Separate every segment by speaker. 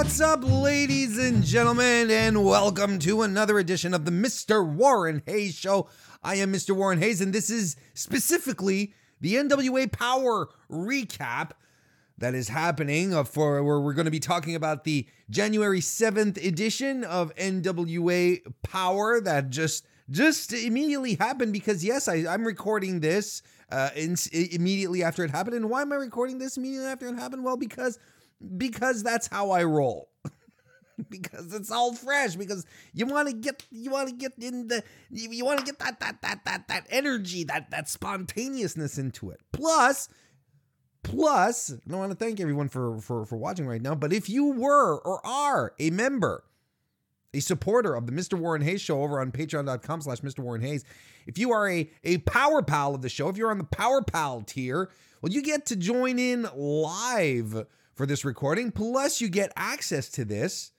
Speaker 1: What's up, ladies and gentlemen, and welcome to another edition of the Mr. Warren Hayes Show. I am Mr. Warren Hayes, and this is specifically the NWA Power recap that is happening for where we're going to be talking about the January 7th edition of NWA Power that just just immediately happened because yes, I, I'm recording this uh, in, immediately after it happened. And why am I recording this immediately after it happened? Well, because because that's how I roll. because it's all fresh. Because you want to get you want to get in the you, want to get that that that that that energy that that spontaneousness into it. Plus. Plus, I want to thank everyone for, for for watching right now. But if you were or are a member a supporter of the Mr. Warren Hayes show over on patreon.com slash Mr. Warren Hayes, if you are a, a power pal of the show, if you're on the power pal tier, well, you get to join in live for this recording. Plus, you get access to this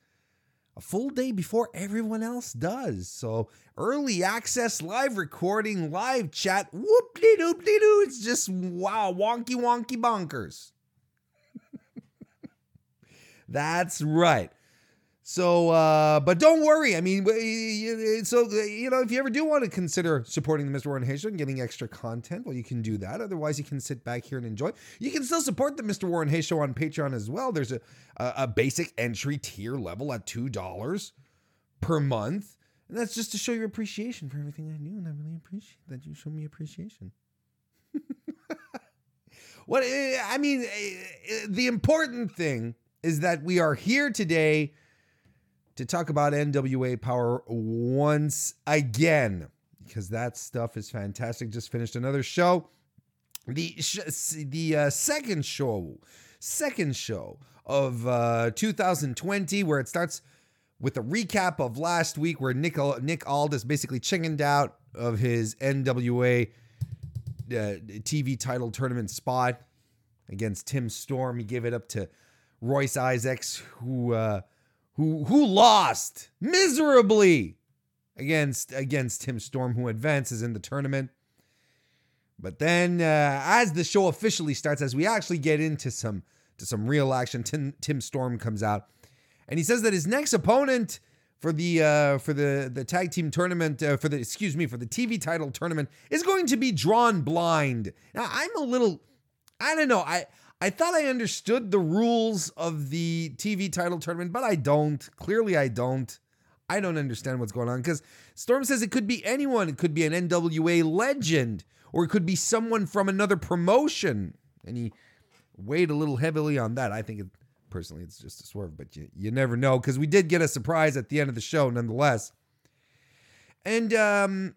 Speaker 1: a full day before everyone else does. So, early access, live recording, live chat, whoop de doop de doo. It's just wow, wonky wonky bonkers. That's right. So, uh, but don't worry. I mean, so you know, if you ever do want to consider supporting the Mr. Warren Hayes Show and getting extra content, well, you can do that. Otherwise, you can sit back here and enjoy. You can still support the Mr. Warren Hayes Show on Patreon as well. There's a a, basic entry tier level at two dollars per month, and that's just to show your appreciation for everything I do, and I really appreciate that you show me appreciation. what I mean, eh, eh, the important thing is that we are here today to talk about NWA Power once again because that stuff is fantastic. Just finished another show. The the uh, second show, second show of uh, 2020, where it starts with a recap of last week, where Nick Nick Aldis basically chickened out of his NWA uh, TV title tournament spot against Tim Storm. He gave it up to Royce Isaacs, who uh, who who lost miserably against against Tim Storm, who advances in the tournament. But then, uh, as the show officially starts, as we actually get into some to some real action, Tim, Tim Storm comes out, and he says that his next opponent for the uh, for the the tag team tournament uh, for the excuse me for the TV title tournament is going to be drawn blind. Now I'm a little I don't know I I thought I understood the rules of the TV title tournament, but I don't. Clearly, I don't. I don't understand what's going on because Storm says it could be anyone. It could be an NWA legend, or it could be someone from another promotion. And he weighed a little heavily on that. I think it, personally, it's just a swerve, but you, you never know because we did get a surprise at the end of the show, nonetheless. And um,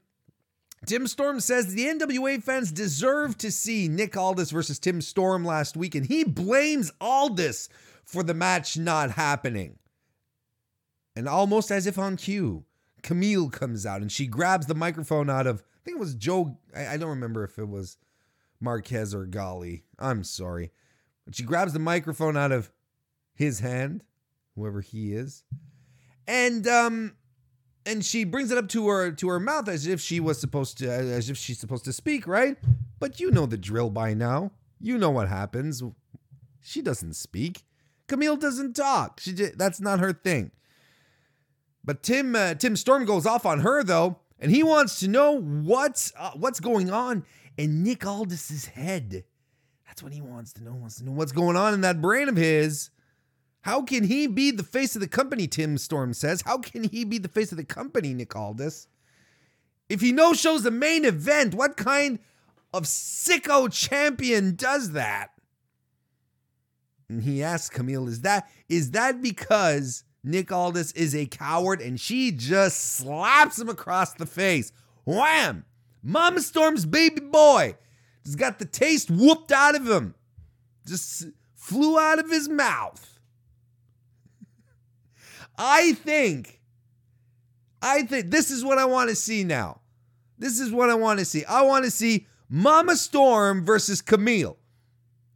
Speaker 1: Tim Storm says the NWA fans deserve to see Nick Aldis versus Tim Storm last week, and he blames Aldis for the match not happening. And almost as if on cue, Camille comes out and she grabs the microphone out of, I think it was Joe, I, I don't remember if it was Marquez or Galli. I'm sorry. But she grabs the microphone out of his hand, whoever he is. And um and she brings it up to her to her mouth as if she was supposed to as if she's supposed to speak, right? But you know the drill by now. You know what happens. She doesn't speak. Camille doesn't talk. She that's not her thing. But Tim uh, Tim Storm goes off on her though, and he wants to know what's uh, what's going on in Nick Aldis's head. That's what he wants to know. Wants to know what's going on in that brain of his. How can he be the face of the company, Tim Storm says? How can he be the face of the company, Nick Aldis? If he no shows the main event, what kind of sicko champion does that? And he asks Camille, is that is that because Nick Aldis is a coward and she just slaps him across the face? Wham! Mama Storm's baby boy just got the taste whooped out of him. Just flew out of his mouth. I think, I think this is what I want to see now. This is what I want to see. I want to see Mama Storm versus Camille.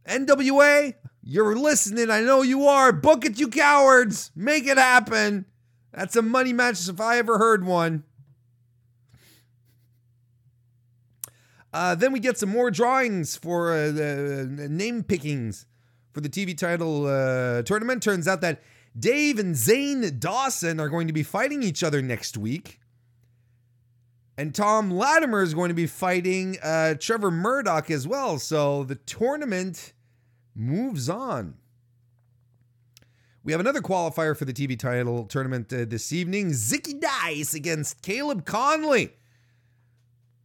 Speaker 1: NWA, you're listening. I know you are. Book it, you cowards. Make it happen. That's a money match if I ever heard one. Uh, then we get some more drawings for uh, the uh, name pickings for the TV title uh, tournament. Turns out that Dave and Zane Dawson are going to be fighting each other next week. And Tom Latimer is going to be fighting uh, Trevor Murdoch as well. So the tournament moves on. We have another qualifier for the TV title tournament uh, this evening Zicky Dice against Caleb Conley.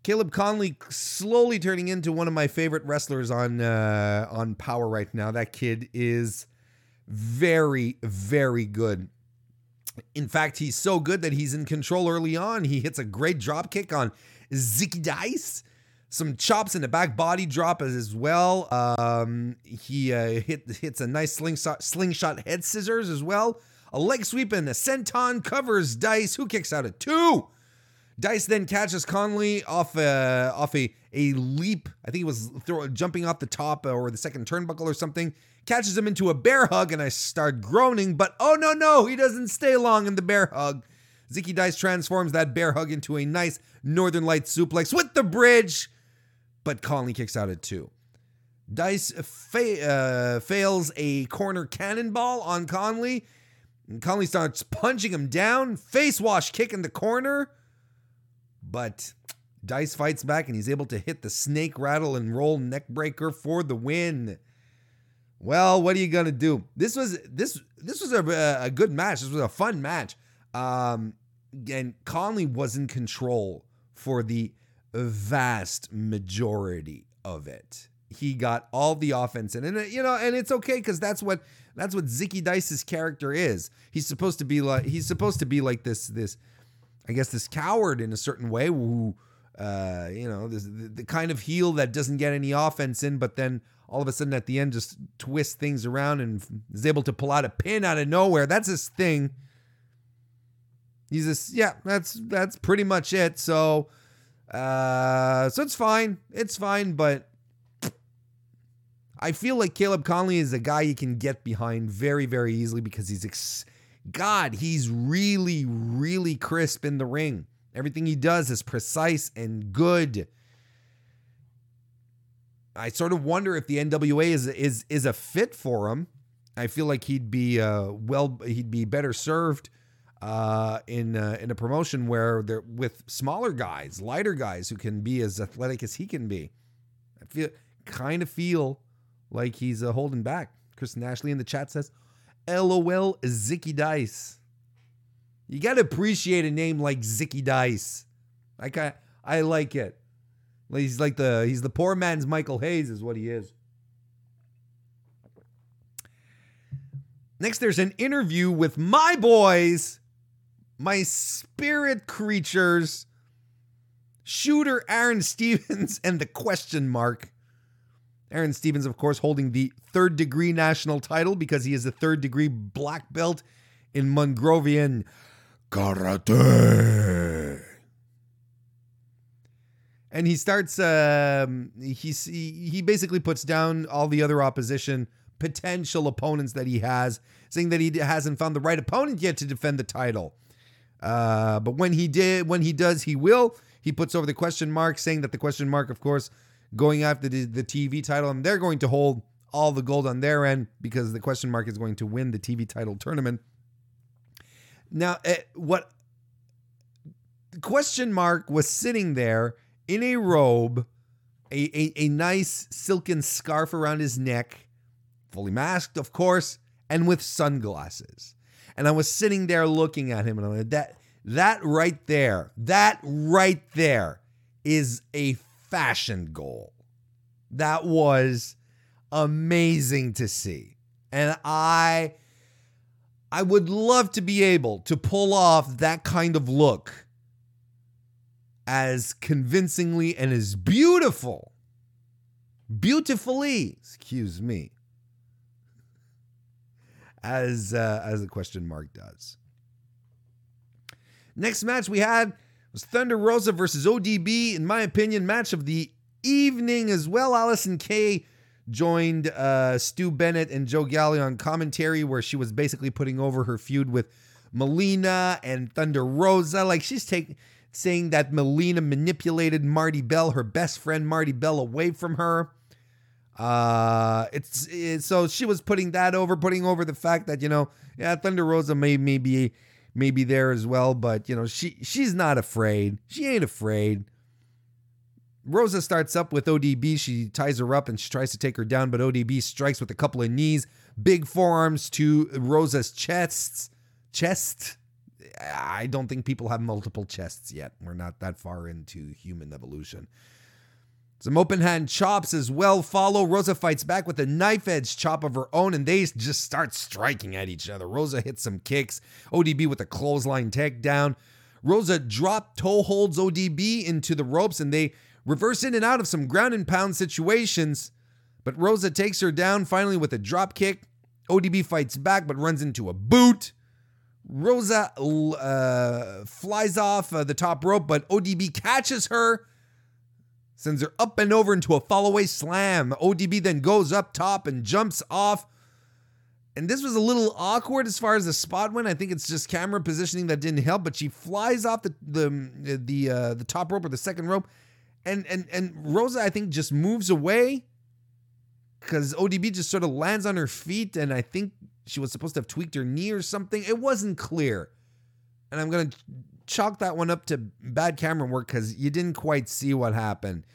Speaker 1: Caleb Conley slowly turning into one of my favorite wrestlers on uh, on Power right now. That kid is very, very good. In fact, he's so good that he's in control early on. He hits a great drop kick on Zicky Dice. Some chops in the back body drop as well. Um, he uh, hit, hits a nice slingshot, slingshot head scissors as well. A leg sweep and a senton covers Dice, who kicks out at two. Dice then catches Conley off a uh, off a a leap. I think he was throw, jumping off the top or the second turnbuckle or something. Catches him into a bear hug, and I start groaning. But oh no no, he doesn't stay long in the bear hug. Zicky Dice transforms that bear hug into a nice Northern Light suplex with the bridge, but Conley kicks out at two. Dice fa- uh, fails a corner cannonball on Conley. And Conley starts punching him down. Face wash kick in the corner. But Dice fights back and he's able to hit the snake rattle and roll neckbreaker for the win. Well, what are you gonna do? This was this this was a, a good match. This was a fun match. Um, and Conley was in control for the vast majority of it. He got all the offense in, and you know, and it's okay because that's what that's what Zicky Dice's character is. He's supposed to be like he's supposed to be like this this I guess this coward in a certain way who uh, you know, this, the, the kind of heel that doesn't get any offense in, but then all of a sudden at the end just twists things around and is able to pull out a pin out of nowhere. That's his thing. He's just yeah, that's that's pretty much it. So uh so it's fine. It's fine, but I feel like Caleb Conley is a guy you can get behind very, very easily because he's ex- God, he's really, really crisp in the ring. Everything he does is precise and good. I sort of wonder if the NWA is is is a fit for him. I feel like he'd be uh, well, he'd be better served uh, in uh, in a promotion where they're with smaller guys, lighter guys who can be as athletic as he can be. I feel kind of feel like he's uh, holding back. Chris Ashley in the chat says, LOL Zicky Dice. You got to appreciate a name like Zicky Dice. I kind I like it. He's like the he's the poor man's Michael Hayes is what he is. Next there's an interview with my boys, my spirit creatures, shooter Aaron Stevens and the question mark. Aaron Stevens, of course, holding the third degree national title because he is a third degree black belt in Mongrovian karate. And he starts, um, he, he basically puts down all the other opposition, potential opponents that he has, saying that he hasn't found the right opponent yet to defend the title. Uh, but when he did, when he does, he will. He puts over the question mark, saying that the question mark, of course, going after the, the TV title, and they're going to hold all the gold on their end because the question mark is going to win the TV title tournament. Now, uh, what question mark was sitting there in a robe, a, a, a nice silken scarf around his neck, fully masked, of course, and with sunglasses. And I was sitting there looking at him, and I'm like, that that right there, that right there is a fashion goal. That was amazing to see. And I I would love to be able to pull off that kind of look as convincingly and as beautiful beautifully, excuse me, as uh, as the question mark does. Next match we had was Thunder Rosa versus ODB. In my opinion, match of the evening as well. Allysin Kay joined uh, Stu Bennett and Joe Galli on commentary, where she was basically putting over her feud with Melina and Thunder Rosa. Like she's taking saying that Melina manipulated Marti Belle, her best friend Marti Belle, away from her. Uh, it's, it's so she was putting that over, putting over the fact that you know, yeah, Thunder Rosa may maybe maybe there as well, but you know, she she's not afraid. She ain't afraid. Rosa starts up with ODB. She ties her up and she tries to take her down, but ODB strikes with a couple of knees, big forearms to Rosa's chests. Chest. I don't think people have multiple chests yet. We're not that far into human evolution. Some open hand chops as well follow. Rosa fights back with a knife edge chop of her own, and they just start striking at each other. Rosa hits some kicks. ODB with a clothesline takedown. Rosa drop toe holds ODB into the ropes, and they reverse in and out of some ground and pound situations. But Rosa takes her down finally with a drop kick. ODB fights back, but runs into a boot. Rosa uh, flies off uh, the top rope, but ODB catches her sends her up and over into a fallaway slam. ODB then goes up top and jumps off. And this was a little awkward as far as the spot went. I think it's just camera positioning that didn't help. But she flies off the the the uh, the top rope or the second rope, and and and Rosa I think just moves away because ODB just sort of lands on her feet, and I think she was supposed to have tweaked her knee or something. It wasn't clear, and I'm gonna chalk that one up to bad camera work because you didn't quite see what happened.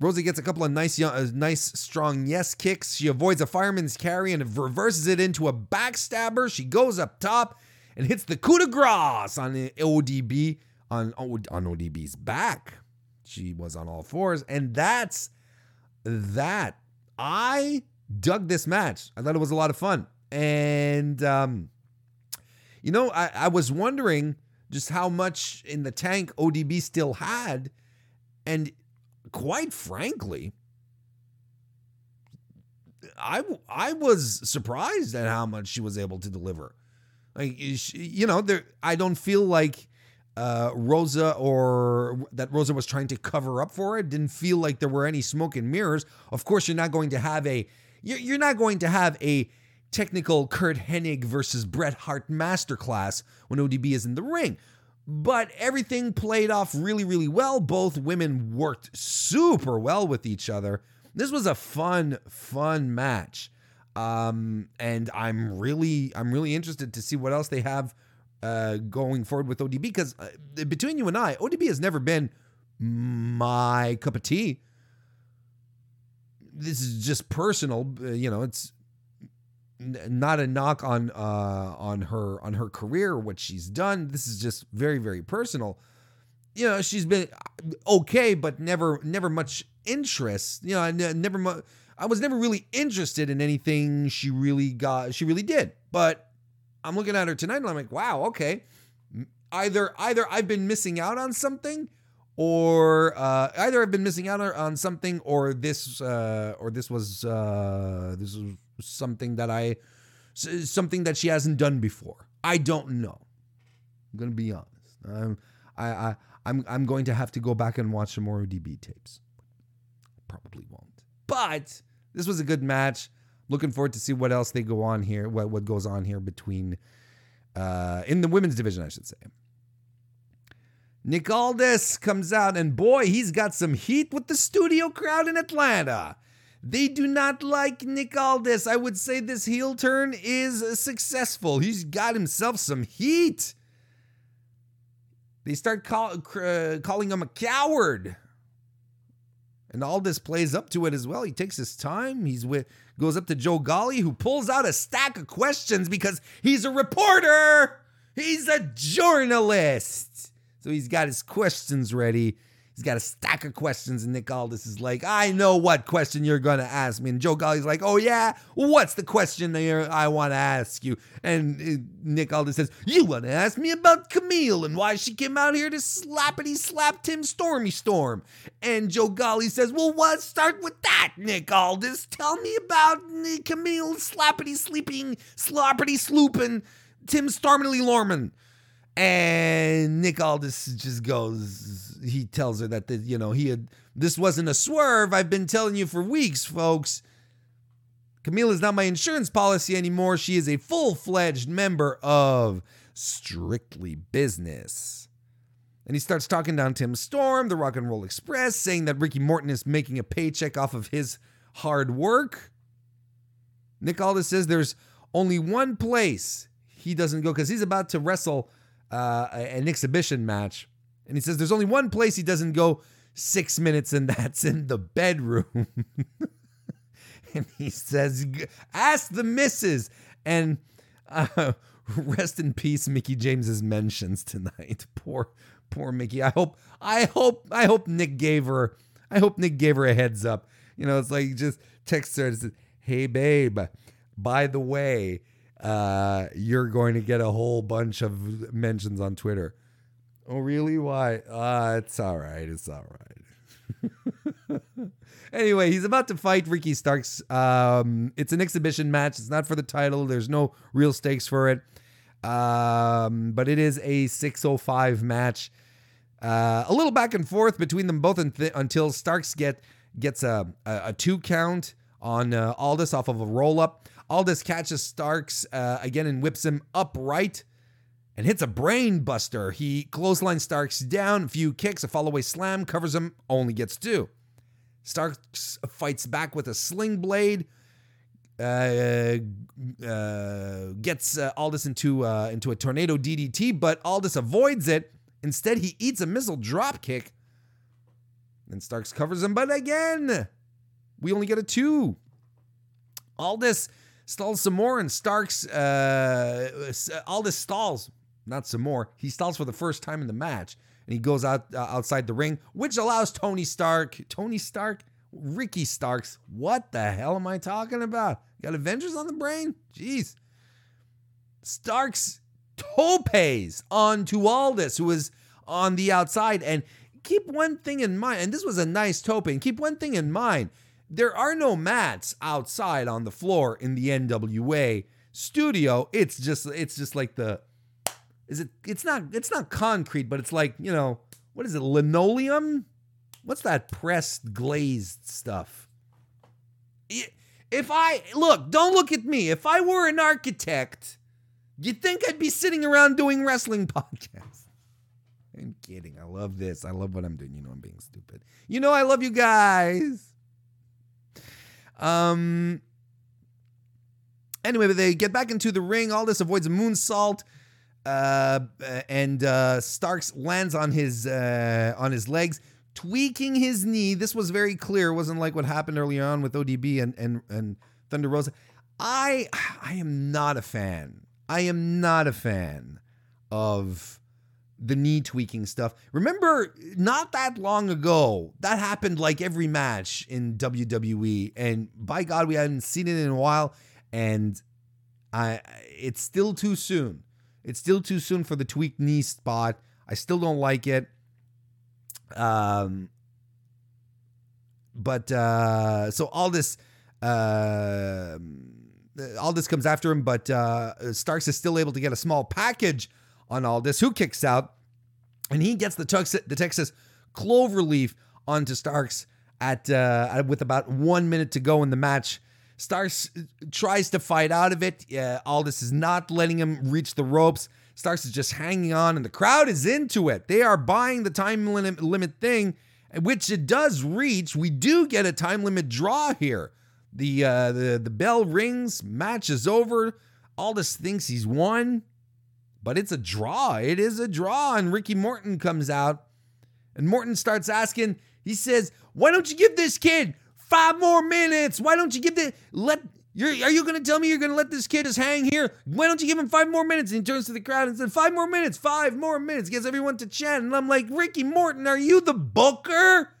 Speaker 1: Rosie gets a couple of nice, young, uh, nice, strong yes kicks. She avoids a fireman's carry and reverses it into a backstabber. She goes up top and hits the coup de grace on ODB on on ODB's back. She was on all fours, and that's that. I dug this match. I thought it was a lot of fun, and um, you know, I, I was wondering just how much in the tank ODB still had. And quite frankly, I, I was surprised at how much she was able to deliver. Like, you know, there, I don't feel like uh, Rosa or that Rosa was trying to cover up for it. Didn't feel like there were any smoke and mirrors. Of course, you're not going to have a you're, you're not going to have a technical Curt Hennig versus Bret Hart masterclass when ODB is in the ring. But everything played off really, really well. Both women worked super well with each other. This was a fun, fun match. Um, and I'm really, I'm really interested to see what else they have uh, going forward with ODB because uh, between you and I, ODB has never been my cup of tea. This is just personal. Uh, you know, it's not a knock on uh, on her on her career, what she's done. This is just very very personal. You know, she's been okay, but never never much interest. You know, I never mu- I was never really interested in anything she really got. She really did, but I'm looking at her tonight and I'm like, wow, okay. Either either I've been missing out on something, or uh, either I've been missing out on something, or this uh, or this was uh, this was something that I something that she hasn't done before. I don't know. I'm gonna be honest. Um, I, I I'm I'm going to have to go back and watch some more ODB tapes. Probably won't. But this was a good match. Looking forward to see what else they go on here. What what goes on here between uh, in the women's division, I should say. Nick Aldis comes out, and boy, he's got some heat with the studio crowd in Atlanta. They do not like Nick Aldis. I would say this heel turn is successful. He's got himself some heat. They start call, uh, calling him a coward. And Aldis plays up to it as well. He takes his time. He's with goes up to Joe Galli, who pulls out a stack of questions because he's a reporter. He's a journalist. So he's got his questions ready. He's got a stack of questions, and Nick Aldis is like, I know what question you're going to ask me. And Joe Galli's like, Oh, yeah? What's the question I want to ask you? And uh, Nick Aldis says, You want to ask me about Camille and why she came out here to slappity slap Tim Stormy Storm. And Joe Galli says, Well, what? Start with that, Nick Aldis. Tell me about Camille slappity sleeping, sloppity slooping Tim Stormily Lorman. And Nick Aldis just goes, he tells her that, the, you know, he had, this wasn't a swerve. I've been telling you for weeks, folks. Camille is not my insurance policy anymore. She is a full fledged member of Strictly Business. And he starts talking down Tim Storm, the Rock and Roll Express, saying that Ricky Morton is making a paycheck off of his hard work. Nick Aldis says there's only one place he doesn't go because he's about to wrestle uh, an exhibition match. And he says there's only one place he doesn't go six minutes, and that's in the bedroom. and he says, Ask the missus. And uh, rest in peace, Mickie James's mentions tonight. Poor, poor Mickie. I hope, I hope, I hope Nick gave her, I hope Nick gave her a heads up. You know, it's like just text her and says, Hey, babe, by the way, uh, you're going to get a whole bunch of mentions on Twitter. Oh, really? Why? Uh, it's all right. It's all right. anyway, he's about to fight Ricky Starks. Um, it's an exhibition match. It's not for the title. There's no real stakes for it. Um, but it is a 605 match. Uh, a little back and forth between them both th- until Starks get gets a, a, a two count on uh, Aldis off of a roll up. Aldis catches Starks uh, again and whips him upright and hits a brain buster. He clothesline Starks down, a few kicks, a fallaway slam, covers him, only gets two. Starks fights back with a sling blade, uh, uh, gets uh, Aldis into uh, into a tornado DDT, but Aldis avoids it. Instead, he eats a missile drop kick. And Starks covers him, but again, we only get a two. Aldis stalls some more, and Starks, uh, Aldis stalls, not some more. He stalls for the first time in the match, and he goes out uh, outside the ring, which allows Tony Stark, Tony Stark, Ricky Starks. What the hell am I talking about? got Avengers on the brain? Jeez. Starks topes onto Aldis, who is on the outside, and keep one thing in mind, and this was a nice tope, and keep one thing in mind there are no mats outside on the floor in the NWA studio. It's just it's just like the is it it's not it's not concrete, but it's like, you know, what is it? Linoleum? What's that pressed glazed stuff? If I look, don't look at me. If I were an architect, you'd think I'd be sitting around doing wrestling podcasts. I'm kidding. I love this. I love what I'm doing. You know I'm being stupid. You know I love you guys. Um. Anyway, but they get back into the ring. Aldis avoids a moonsault, uh, and uh, Starks lands on his uh, on his legs, tweaking his knee. This was very clear. It wasn't like what happened earlier on with ODB and and and Thunder Rosa. I I am not a fan. I am not a fan of the knee tweaking stuff. Remember, not that long ago, that happened like every match in WWE, and by God, we hadn't seen it in a while, and I, it's still too soon. It's still too soon for the tweaked knee spot. I still don't like it. Um, but uh, so Aldis, uh, Aldis comes after him, but uh, Starks is still able to get a small package on Aldis, who kicks out, and he gets the, Texas, the Texas Cloverleaf onto Starks at uh, with about one minute to go in the match. Starks tries to fight out of it. Uh, Aldis is not letting him reach the ropes. Starks is just hanging on, and the crowd is into it. They are buying the time limit, limit thing, which it does reach. We do get a time limit draw here. The uh, the the bell rings. Match is over. Aldis thinks he's won but it's a draw. It is a draw. And Ricky Morton comes out, and Morton starts asking, he says, Why don't you give this kid five more minutes? Why don't you give the let you're, are you going to tell me you're going to let this kid just hang here? Why don't you give him five more minutes? And he turns to the crowd and said, Five more minutes, five more minutes. Gets everyone to chant. And I'm like, Ricky Morton, are you the booker?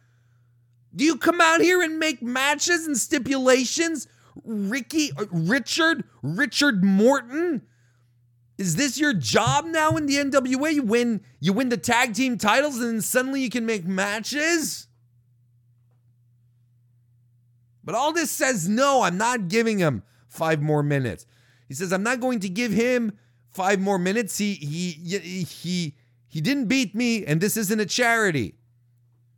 Speaker 1: Do you come out here and make matches and stipulations? Ricky, uh, Richard, Richard Morton? Is this your job now in the NWA? You win, you win the tag team titles, and then suddenly you can make matches? But Aldis says, no, I'm not giving him five more minutes. He says, I'm not going to give him five more minutes. He he he he didn't beat me, and this isn't a charity.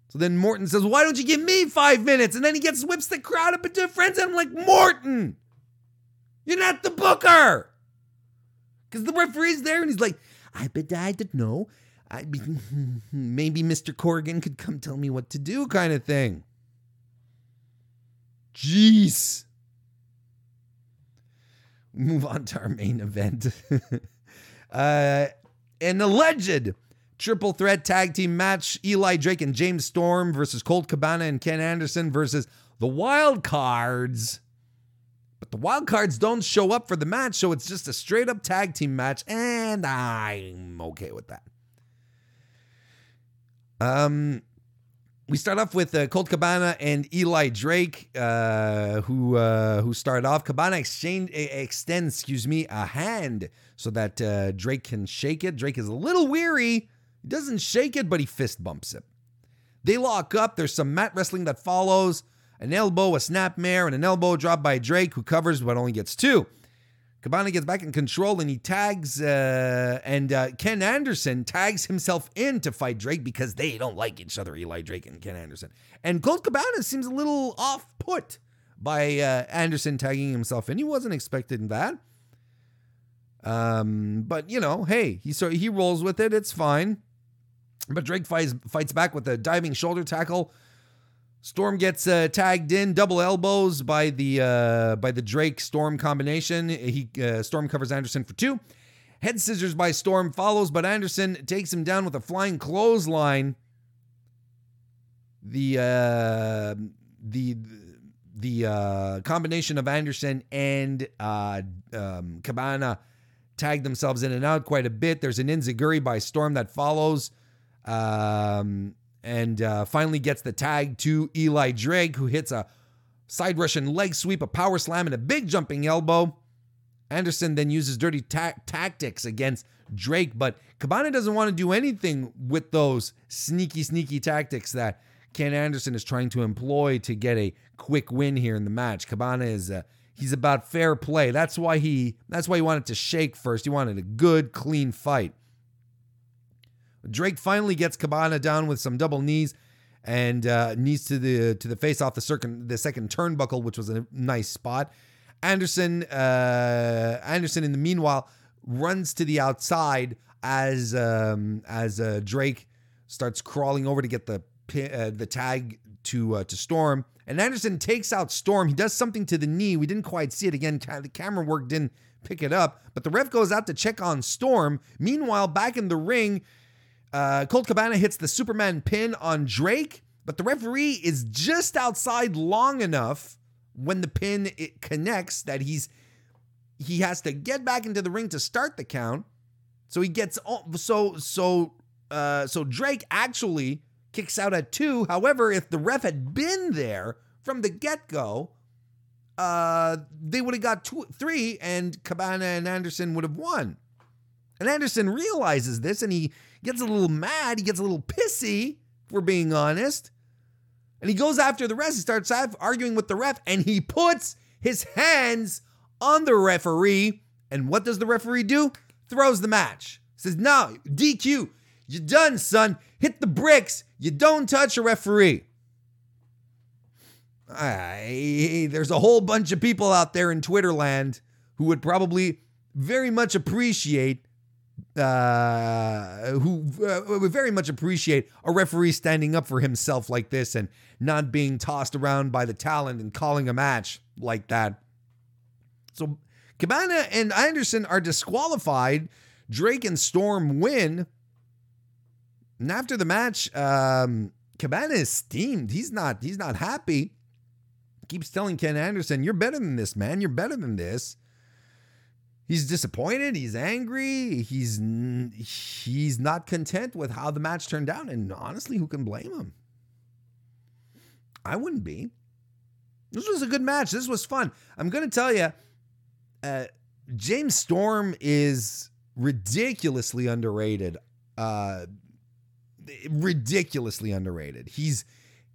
Speaker 1: So then Morton says, Why don't you give me five minutes? And then he gets whips the crowd up into friends. And I'm like, Morton, you're not the booker. Because the referee's there and he's like, I bet I didn't know. I maybe Mr. Corgan could come tell me what to do, kind of thing. Jeez. Move on to our main event. uh, an alleged triple threat tag team match Eli Drake and James Storm versus Colt Cabana and Ken Anderson versus the Wild Cards. The Wild Cards don't show up for the match, so it's just a straight up tag team match, and I'm okay with that. Um, we start off with uh, Colt Cabana and Eli Drake, uh, who uh, who start off. Cabana exchange extends, excuse me, a hand so that uh, Drake can shake it. Drake is a little weary. He doesn't shake it, but he fist bumps it. They lock up. There's some mat wrestling that follows. An elbow, a snapmare, and an elbow drop by Drake, who covers but only gets two. Cabana gets back in control and he tags, uh, and uh, Ken Anderson tags himself in to fight Drake because they don't like each other, Eli Drake and Ken Anderson. And Colt Cabana seems a little off put by uh, Anderson tagging himself in. He wasn't expecting that. Um, but you know, hey, he so he rolls with it. It's fine. But Drake fights fights back with a diving shoulder tackle Storm gets uh, tagged in, double elbows by the uh, by the Drake Storm combination. He uh, Storm covers Anderson for two. Head scissors by Storm follows, but Anderson takes him down with a flying clothesline. The uh, the the uh, combination of Anderson and uh, um, Cabana tag themselves in and out quite a bit. There's an Enzuigiri by Storm that follows. Um, and uh, finally gets the tag to Eli Drake, who hits a side Russian leg sweep, a power slam, and a big jumping elbow. Anderson then uses dirty ta- tactics against Drake, but Cabana doesn't want to do anything with those sneaky, sneaky tactics that Ken Anderson is trying to employ to get a quick win here in the match. Cabana is uh, he's about fair play. That's why he that's why he wanted to shake first. He wanted a good, clean fight. Drake finally gets Cabana down with some double knees and uh, knees to the to the face off the second the second turnbuckle, which was a nice spot. Anderson uh, Anderson in the meanwhile runs to the outside as um, as uh, Drake starts crawling over to get the uh, the tag to uh, to Storm. And Anderson takes out Storm. He does something to the knee. We didn't quite see it again. The camera work didn't pick it up, but the ref goes out to check on Storm. Meanwhile, back in the ring, uh, Colt Cabana hits the Superman pin on Drake, but the referee is just outside long enough when the pin it connects that he's he has to get back into the ring to start the count. So he gets so so uh, so Drake actually kicks out at two. However, if the ref had been there from the get go, uh, they would have got two, three, and Cabana and Anderson would have won. And Anderson realizes this, and he gets a little mad. He gets a little pissy, if we're being honest. And he goes after the rest. He starts arguing with the ref and he puts his hands on the referee. And what does the referee do? Throws the match. Says, no, DQ. You're done, son. Hit the bricks. You don't touch a referee. I, there's a whole bunch of people out there in Twitter land who would probably very much appreciate uh, who uh, would very much appreciate a referee standing up for himself like this and not being tossed around by the talent and calling a match like that. So Cabana and Anderson are disqualified. Drake and Storm win. And after the match, um, Cabana is steamed. He's not. He's not happy. Keeps telling Ken Anderson, "You're better than this, man. You're better than this." He's disappointed he's angry he's he's not content with how the match turned out and honestly who can blame him? I wouldn't be. This was a good match this was fun. I'm gonna tell you uh, james storm is ridiculously underrated uh, ridiculously underrated. He's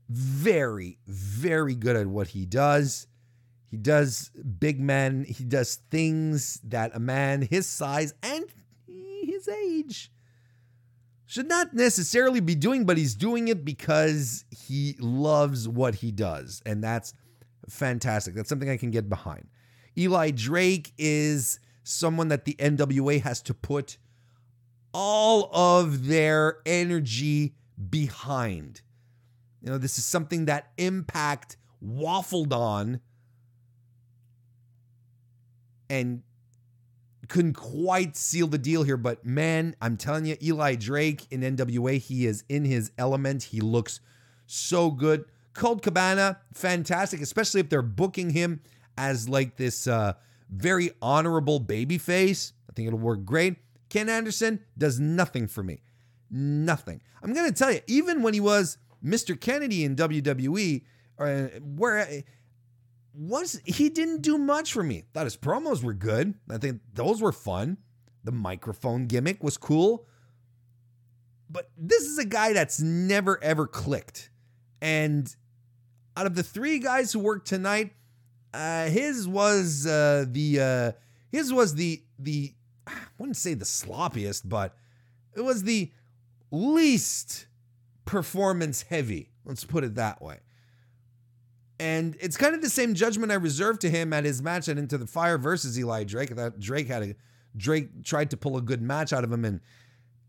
Speaker 1: very very good at what he does he does big men, he does things that a man his size and his age should not necessarily be doing, but he's doing it because he loves what he does. And that's fantastic. That's something I can get behind. Eli Drake is someone that the NWA has to put all of their energy behind. You know, this is something that Impact waffled on and couldn't quite seal the deal here. But man, I'm telling you, Eli Drake in NWA, he is in his element. He looks so good. Colt Cabana, fantastic, especially if they're booking him as like this uh, very honorable baby face. I think it'll work great. Ken Anderson does nothing for me. Nothing. I'm going to tell you, even when he was Mr. Kennedy in WWE, uh, where was he didn't do much for me. Thought his promos were good. I think those were fun. The microphone gimmick was cool. But this is a guy that's never ever clicked. And out of the three guys who worked tonight, uh, his was uh, the uh, his was the the I wouldn't say the sloppiest, but it was the least performance heavy. Let's put it that way. And it's kind of the same judgment I reserved to him at his match at Into the Fire versus Eli Drake. Thought Drake had a Drake tried to pull a good match out of him, and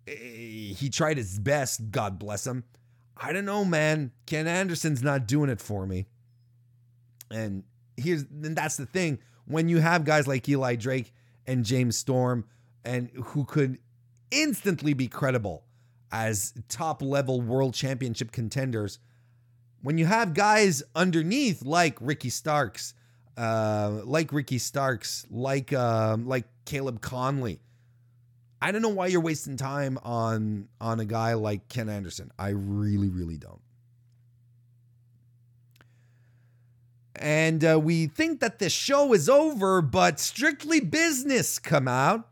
Speaker 1: eh, he tried his best. God bless him. I don't know, man. Ken Anderson's not doing it for me. And here's and that's the thing. When you have guys like Eli Drake and James Storm, and who could instantly be credible as top level world championship contenders when you have guys underneath like Ricky Starks, uh, like Ricky Starks, like um, like Caleb Conley, I don't know why you're wasting time on on a guy like Ken Anderson. I really, really don't. And uh, we think that the show is over, but Strictly Business come out.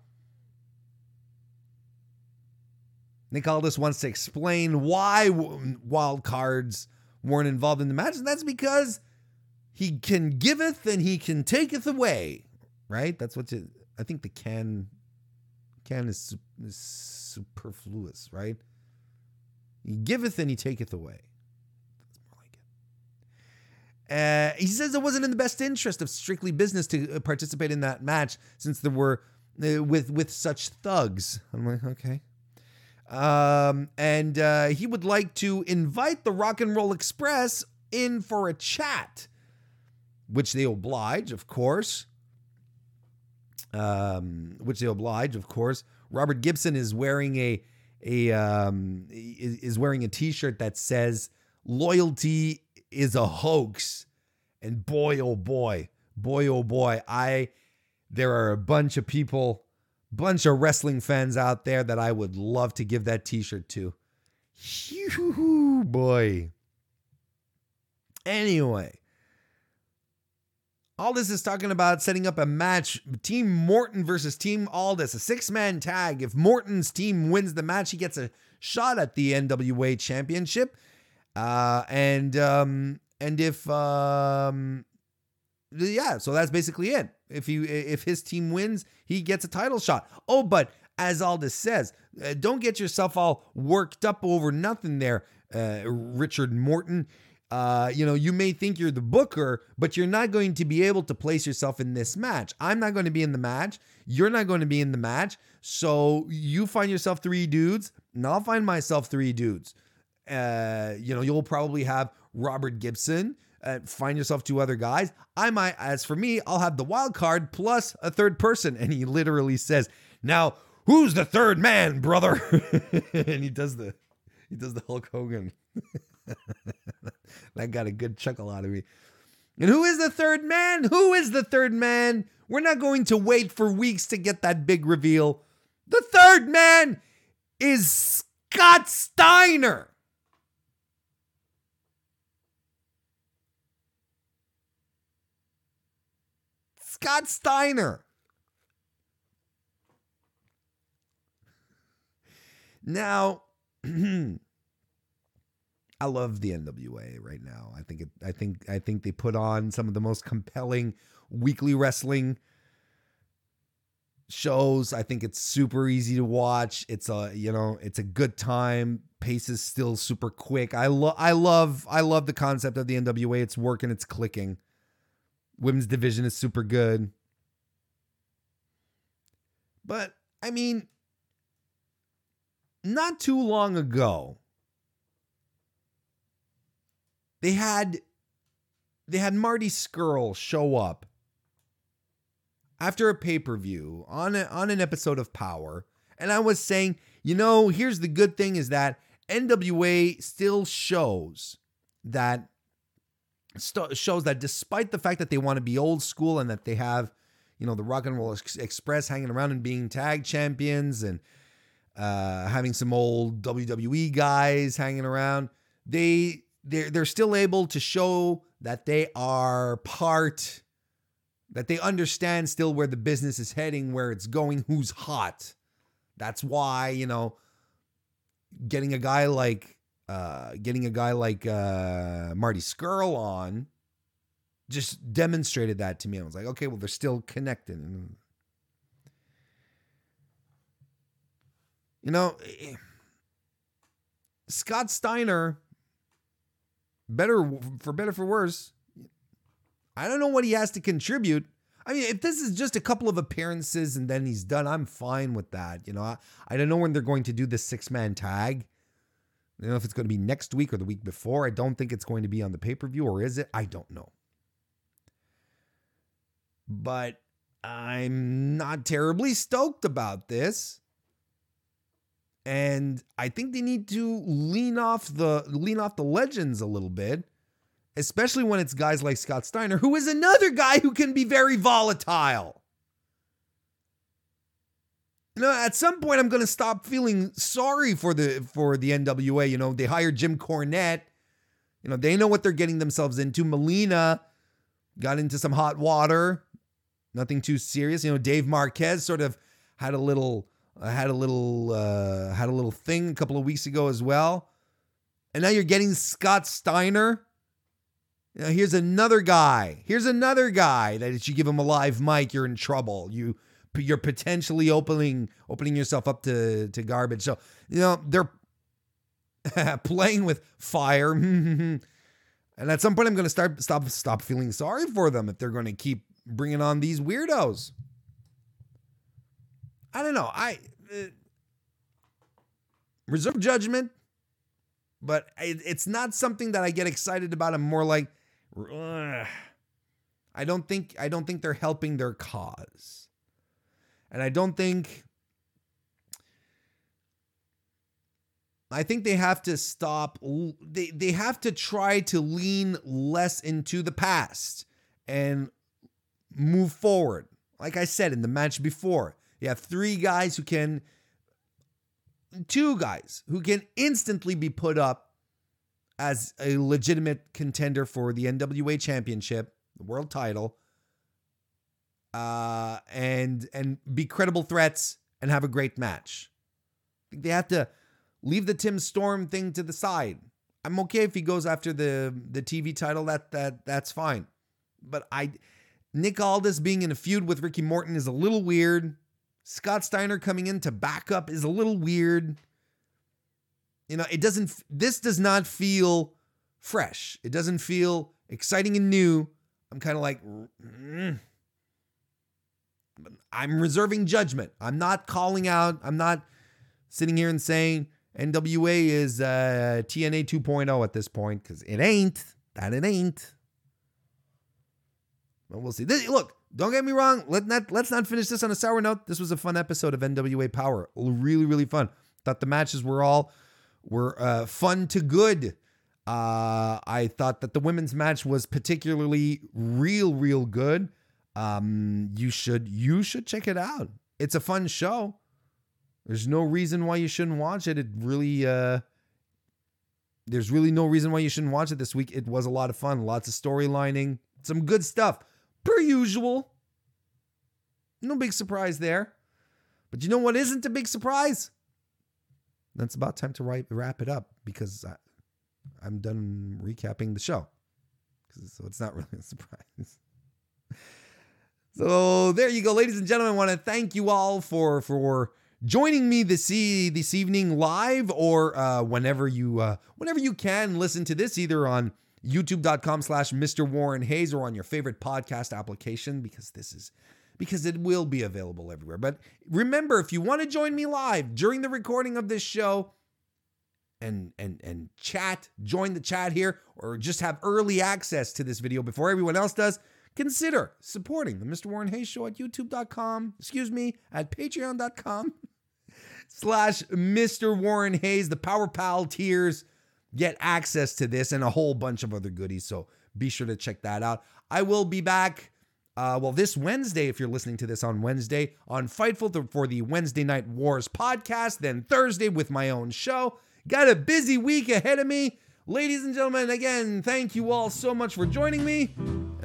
Speaker 1: Nick Aldis wants to explain why wild cards weren't involved in the match, and that's because he can giveth and he can taketh away. Right? That's what you, I think the can can is, is superfluous, right? He giveth and he taketh away. That's more like it. Uh, he says it wasn't in the best interest of strictly business to uh, participate in that match since there were uh, with with such thugs. I'm like, okay, um, and uh, he would like to invite the Rock and Roll Express in for a chat, which they oblige, of course. Um, which they oblige, of course. Robert Gibson is wearing a a um, is wearing a T-shirt that says "Loyalty is a hoax," and boy, oh boy, boy, oh boy, I there are a bunch of people bunch of wrestling fans out there that I would love to give that t-shirt to. Phew, boy. Anyway, Aldis is talking about setting up a match Team Morton versus Team Aldis, a six man tag. If Morton's team wins the match, he gets a shot at the NWA championship. Uh, and um, and if um, yeah, so that's basically it. If he if his team wins, he gets a title shot. Oh, but as Aldis says, uh, don't get yourself all worked up over nothing there, uh, Richard Morton. Uh, you know, you may think you're the booker, but you're not going to be able to place yourself in this match. I'm not going to be in the match. You're not going to be in the match. So you find yourself three dudes, and I'll find myself three dudes. Uh, you know, you'll probably have Robert Gibson uh, find yourself two other guys. I might, as for me, I'll have the wild card plus a third person. And he literally says, "Now, who's the third man, brother?" and he does the he does the Hulk Hogan. that got a good chuckle out of me. And who is the third man? Who is the third man? We're not going to wait for weeks to get that big reveal. The third man is Scott Steiner. Scott Steiner. Now, I love the NWA right now. I think it, I think I think they put on some of the most compelling weekly wrestling shows. I think it's super easy to watch. It's a, you know, it's a good time. Pace is still super quick. I love I love I love the concept of the NWA. It's working, it's clicking. Women's division is super good. But I mean, not too long ago, they had they had Marty Scurll show up after a pay-per-view on a, on an episode of Power, and I was saying, you know, here's the good thing is that NWA still shows that st- shows that despite the fact that they want to be old school and that they have, you know, the Rock and Roll Ex- Express hanging around and being tag champions and uh, having some old WWE guys hanging around, they they're they're still able to show that they are part that they understand still where the business is heading, where it's going, who's hot. That's why, you know, getting a guy like uh getting a guy like uh Marty Scurll on just demonstrated that to me. I was like, okay, well, they're still connected. You know, eh, Scott Steiner, better for better for worse, I don't know what he has to contribute. I mean, if this is just a couple of appearances and then he's done, I'm fine with that. You know, I, I don't know when they're going to do the six man tag. I don't know if it's going to be next week or the week before. I don't think it's going to be on the pay per view, or is it? I don't know. But I'm not terribly stoked about this. And I think they need to lean off the lean off the legends a little bit especially when it's guys like Scott Steiner, who is another guy who can be very volatile. You know, at some point I'm to stop feeling sorry for the for the NWA. You know, they hired Jim Cornette. You know, they know what they're getting themselves into. Melina got into some hot water. Nothing too serious. You know, Dave Marquez sort of had a little uh, had a little uh, had a little thing a couple of weeks ago as well. And now you're getting Scott Steiner know, here's another guy. Here's another guy that if you give him a live mic, you're in trouble. You you're potentially opening opening yourself up to to garbage. So you know they're playing with fire, and at some point I'm going to start stop stop feeling sorry for them if they're going to keep bringing on these weirdos. I don't know. I uh, reserve judgment, but it, it's not something that I get excited about. I'm more like I don't think I don't think they're helping their cause. And I don't think I think they have to stop they they have to try to lean less into the past and move forward. Like I said in the match before, you have three guys who can two guys who can instantly be put up as a legitimate contender for the NWA championship, the world title, uh, and and be credible threats and have a great match. They have to leave the Tim Storm thing to the side. I'm okay if he goes after the the TV title. That that that's fine. But I Nick Aldis being in a feud with Ricky Morton is a little weird. Scott Steiner coming in to back up is a little weird. You know, it doesn't, this does not feel fresh. It doesn't feel exciting and new. I'm kind of like, mm. I'm reserving judgment. I'm not calling out, I'm not sitting here and saying NWA is uh, TNA 2.0 at this point because it ain't. That it ain't. But we'll see. This, look, don't get me wrong. Let not, let's not finish this on a sour note. This was a fun episode of NWA Power. Really, really fun. Thought the matches were all were uh, fun to good. Uh, I thought that the women's match was particularly real, real good. Um, you should you should check it out. It's a fun show. There's no reason why you shouldn't watch it. It really uh, there's really no reason why you shouldn't watch it this week. It was a lot of fun, lots of storylining, some good stuff, per usual. No big surprise there. But you know what isn't a big surprise? That's about time to write, wrap it up because I, I'm done recapping the show. So it's not really a surprise. So there you go, ladies and gentlemen. I want to thank you all for for joining me this e- this evening live or uh, whenever you uh, whenever you can listen to this either on youtube.com slash Mr. Warren Hayes or on your favorite podcast application because this is because it will be available everywhere. But remember, if you want to join me live during the recording of this show, and and and chat, join the chat here, or just have early access to this video before everyone else does, consider supporting the Mr. Warren Hayes Show at youtube.com, excuse me, at patreon.com slash Mr. Warren Hayes. The Power Pal tiers get access to this and a whole bunch of other goodies. So be sure to check that out. I will be back. Uh, well, this Wednesday, if you're listening to this on Wednesday, on Fightful for the Wednesday Night Wars podcast, then Thursday with my own show. Got a busy week ahead of me. Ladies and gentlemen, again, thank you all so much for joining me,